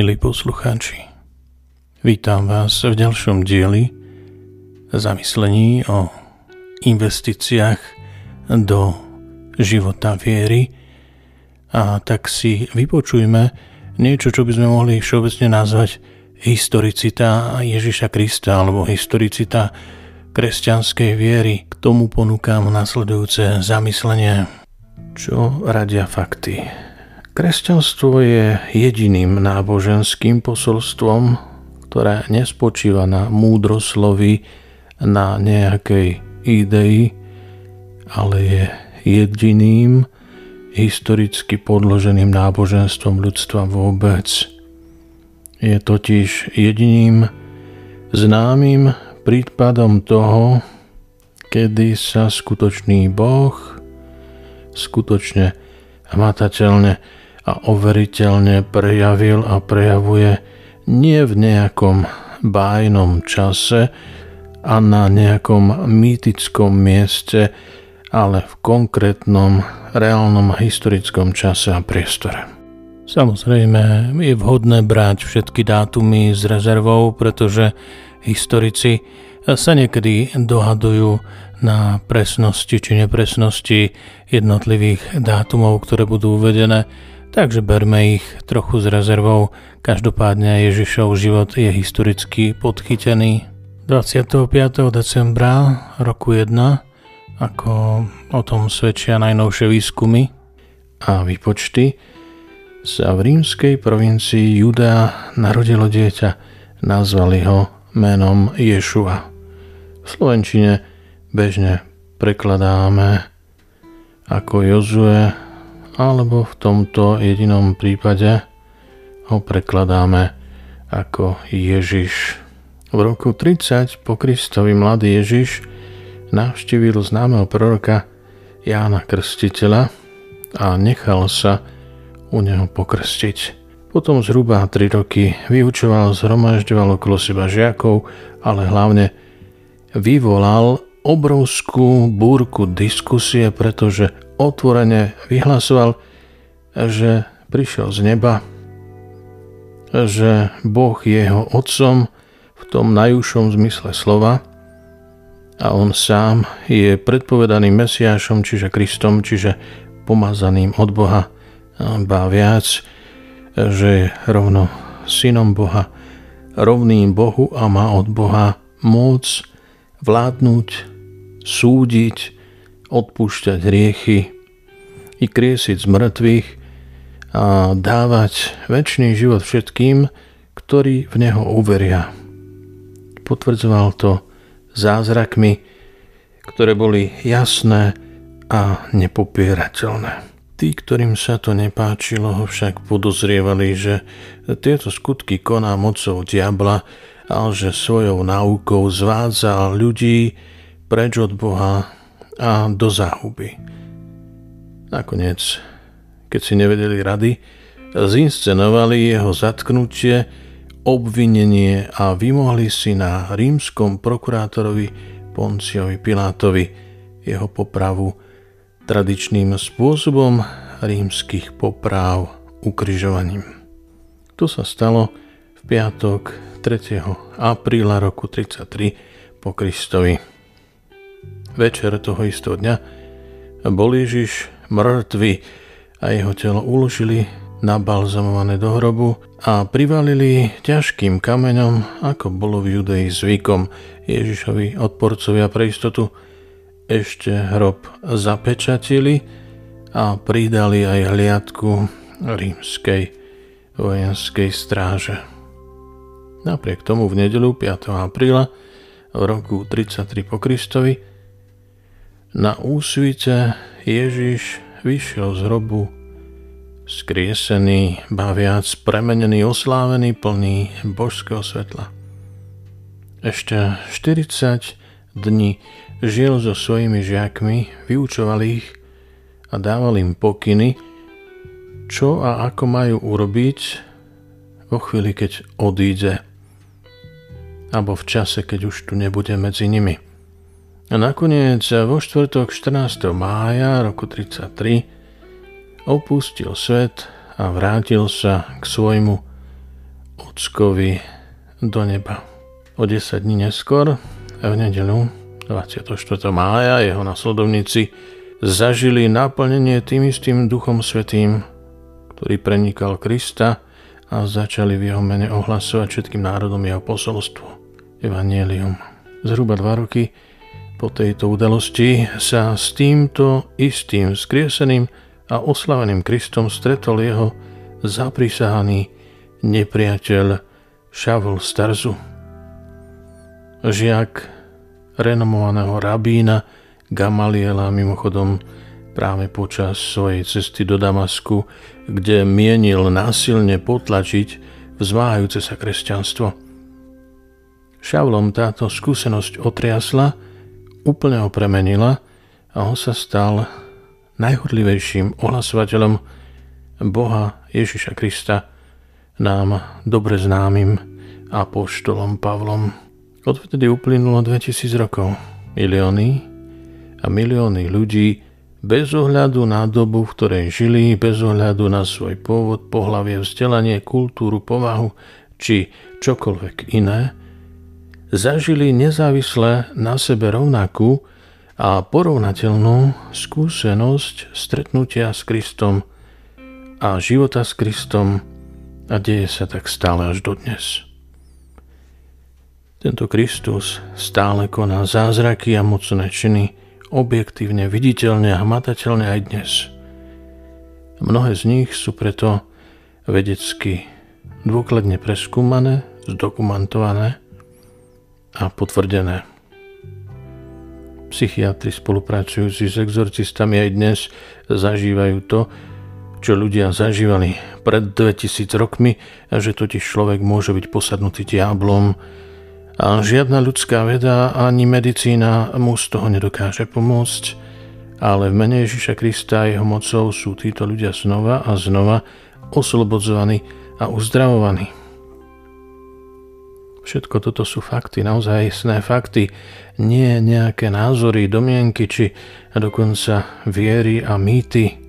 Milí poslucháči, vítam vás v ďalšom dieli zamyslení o investíciách do života viery a tak si vypočujme niečo, čo by sme mohli všeobecne nazvať historicita Ježiša Krista alebo historicita kresťanskej viery. K tomu ponúkam nasledujúce zamyslenie. Čo radia fakty? Kresťanstvo je jediným náboženským posolstvom, ktoré nespočíva na múdroslovi, na nejakej idei, ale je jediným historicky podloženým náboženstvom ľudstva vôbec. Je totiž jediným známym prípadom toho, kedy sa skutočný Boh skutočne hmatateľne a overiteľne prejavil a prejavuje nie v nejakom bájnom čase a na nejakom mýtickom mieste, ale v konkrétnom, reálnom historickom čase a priestore. Samozrejme, je vhodné brať všetky dátumy s rezervou, pretože historici sa niekedy dohadujú na presnosti či nepresnosti jednotlivých dátumov, ktoré budú uvedené takže berme ich trochu s rezervou. Každopádne Ježišov život je historicky podchytený. 25. decembra roku 1, ako o tom svedčia najnovšie výskumy a výpočty, sa v rímskej provincii Judea narodilo dieťa. Nazvali ho menom Ješua. V Slovenčine bežne prekladáme ako Jozue alebo v tomto jedinom prípade ho prekladáme ako Ježiš. V roku 30 po Kristovi mladý Ježiš navštívil známeho proroka Jána Krstiteľa a nechal sa u neho pokrstiť. Potom zhruba 3 roky vyučoval, zhromažďoval okolo seba žiakov, ale hlavne vyvolal obrovskú búrku diskusie, pretože otvorene vyhlasoval, že prišiel z neba, že Boh je jeho otcom v tom najúžšom zmysle slova a on sám je predpovedaným Mesiášom, čiže Kristom, čiže pomazaným od Boha, ba viac, že je rovno synom Boha, rovným Bohu a má od Boha moc vládnuť, súdiť, odpúšťať hriechy i kriesiť z mŕtvych a dávať väčší život všetkým, ktorí v Neho uveria. Potvrdzoval to zázrakmi, ktoré boli jasné a nepopierateľné. Tí, ktorým sa to nepáčilo, ho však podozrievali, že tieto skutky koná mocou diabla a že svojou náukou zvádza ľudí preč od Boha a do záhuby. Nakoniec, keď si nevedeli rady, zinscenovali jeho zatknutie, obvinenie a vymohli si na rímskom prokurátorovi Ponciovi Pilátovi jeho popravu tradičným spôsobom rímskych popráv ukrižovaním. To sa stalo v piatok 3. apríla roku 33 po Kristovi. Večer toho istého dňa bol Ježiš mŕtvy a jeho telo uložili nabalzamované do hrobu a privalili ťažkým kameňom, ako bolo v Judei zvykom. Ježišovi odporcovia pre istotu ešte hrob zapečatili a pridali aj hliadku rímskej vojenskej stráže. Napriek tomu v nedelu 5. apríla v roku 33 po Kristovi na úsvite Ježiš vyšiel z hrobu, skriesený, baviac, premenený, oslávený, plný božského svetla. Ešte 40 dní žil so svojimi žiakmi, vyučoval ich a dával im pokyny, čo a ako majú urobiť vo chvíli, keď odíde, alebo v čase, keď už tu nebude medzi nimi – a nakoniec vo štvrtok 14. mája roku 33 opustil svet a vrátil sa k svojmu ockovi do neba. O 10 dní neskôr, v nedelu 24. mája, jeho nasledovníci zažili naplnenie tým istým Duchom Svetým, ktorý prenikal Krista a začali v jeho mene ohlasovať všetkým národom jeho posolstvo, Evangelium. Zhruba dva roky po tejto udalosti sa s týmto istým skrieseným a oslaveným Kristom stretol jeho zaprisahaný nepriateľ Šavl Starzu. Žiak renomovaného rabína Gamaliela mimochodom práve počas svojej cesty do Damasku, kde mienil násilne potlačiť vzmáhajúce sa kresťanstvo. Šavlom táto skúsenosť otriasla, úplne ho premenila a on sa stal najhodlivejším ohlasovateľom Boha Ježiša Krista, nám dobre známym apoštolom Pavlom. Odvtedy uplynulo 2000 rokov. Milióny a milióny ľudí bez ohľadu na dobu, v ktorej žili, bez ohľadu na svoj pôvod, pohlavie, vzdelanie, kultúru, povahu či čokoľvek iné, zažili nezávisle na sebe rovnakú a porovnateľnú skúsenosť stretnutia s Kristom a života s Kristom a deje sa tak stále až dodnes. Tento Kristus stále koná zázraky a mocné činy objektívne, viditeľne a hmatateľne aj dnes. Mnohé z nich sú preto vedecky dôkladne preskúmané, zdokumentované a potvrdené. Psychiatri spolupracujúci s exorcistami aj dnes zažívajú to, čo ľudia zažívali pred 2000 rokmi, a že totiž človek môže byť posadnutý diablom a žiadna ľudská veda ani medicína mu z toho nedokáže pomôcť, ale v mene Ježiša Krista a jeho mocou sú títo ľudia znova a znova oslobodzovaní a uzdravovaní. Všetko toto sú fakty, naozaj jasné fakty, nie nejaké názory, domienky či dokonca viery a mýty.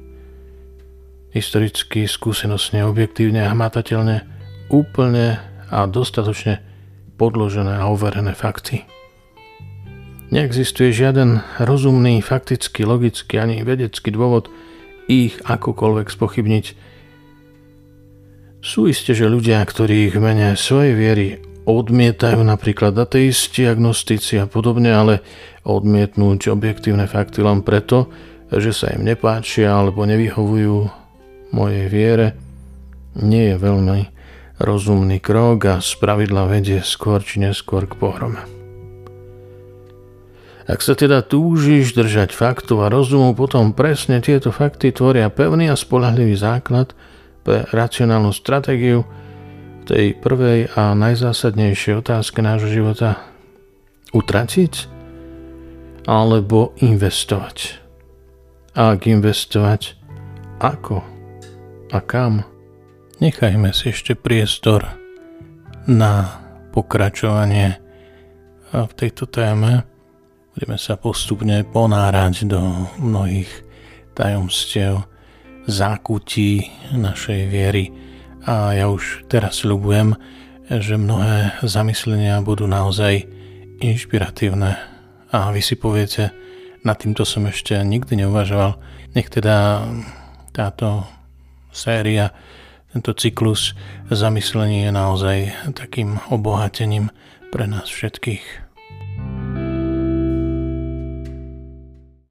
Historicky, skúsenostne, objektívne a hmatateľne, úplne a dostatočne podložené a overené fakty. Neexistuje žiaden rozumný, faktický, logický ani vedecký dôvod ich akokoľvek spochybniť. Sú isté, že ľudia, ktorí ich mene svojej viery odmietajú napríklad ateisti, agnostici a podobne, ale odmietnúť objektívne fakty len preto, že sa im nepáčia alebo nevyhovujú mojej viere, nie je veľmi rozumný krok a spravidla vedie skôr či neskôr k pohrome. Ak sa teda túžiš držať faktov a rozumu, potom presne tieto fakty tvoria pevný a spolahlivý základ pre racionálnu stratégiu, tej prvej a najzásadnejšej otázke nášho života utratiť alebo investovať. A ak investovať, ako a kam? Nechajme si ešte priestor na pokračovanie v tejto téme. Budeme sa postupne ponárať do mnohých tajomstiev zákutí našej viery a ja už teraz ľubujem, že mnohé zamyslenia budú naozaj inšpiratívne a vy si poviete, nad týmto som ešte nikdy neuvažoval. Nech teda táto séria, tento cyklus zamyslení je naozaj takým obohatením pre nás všetkých.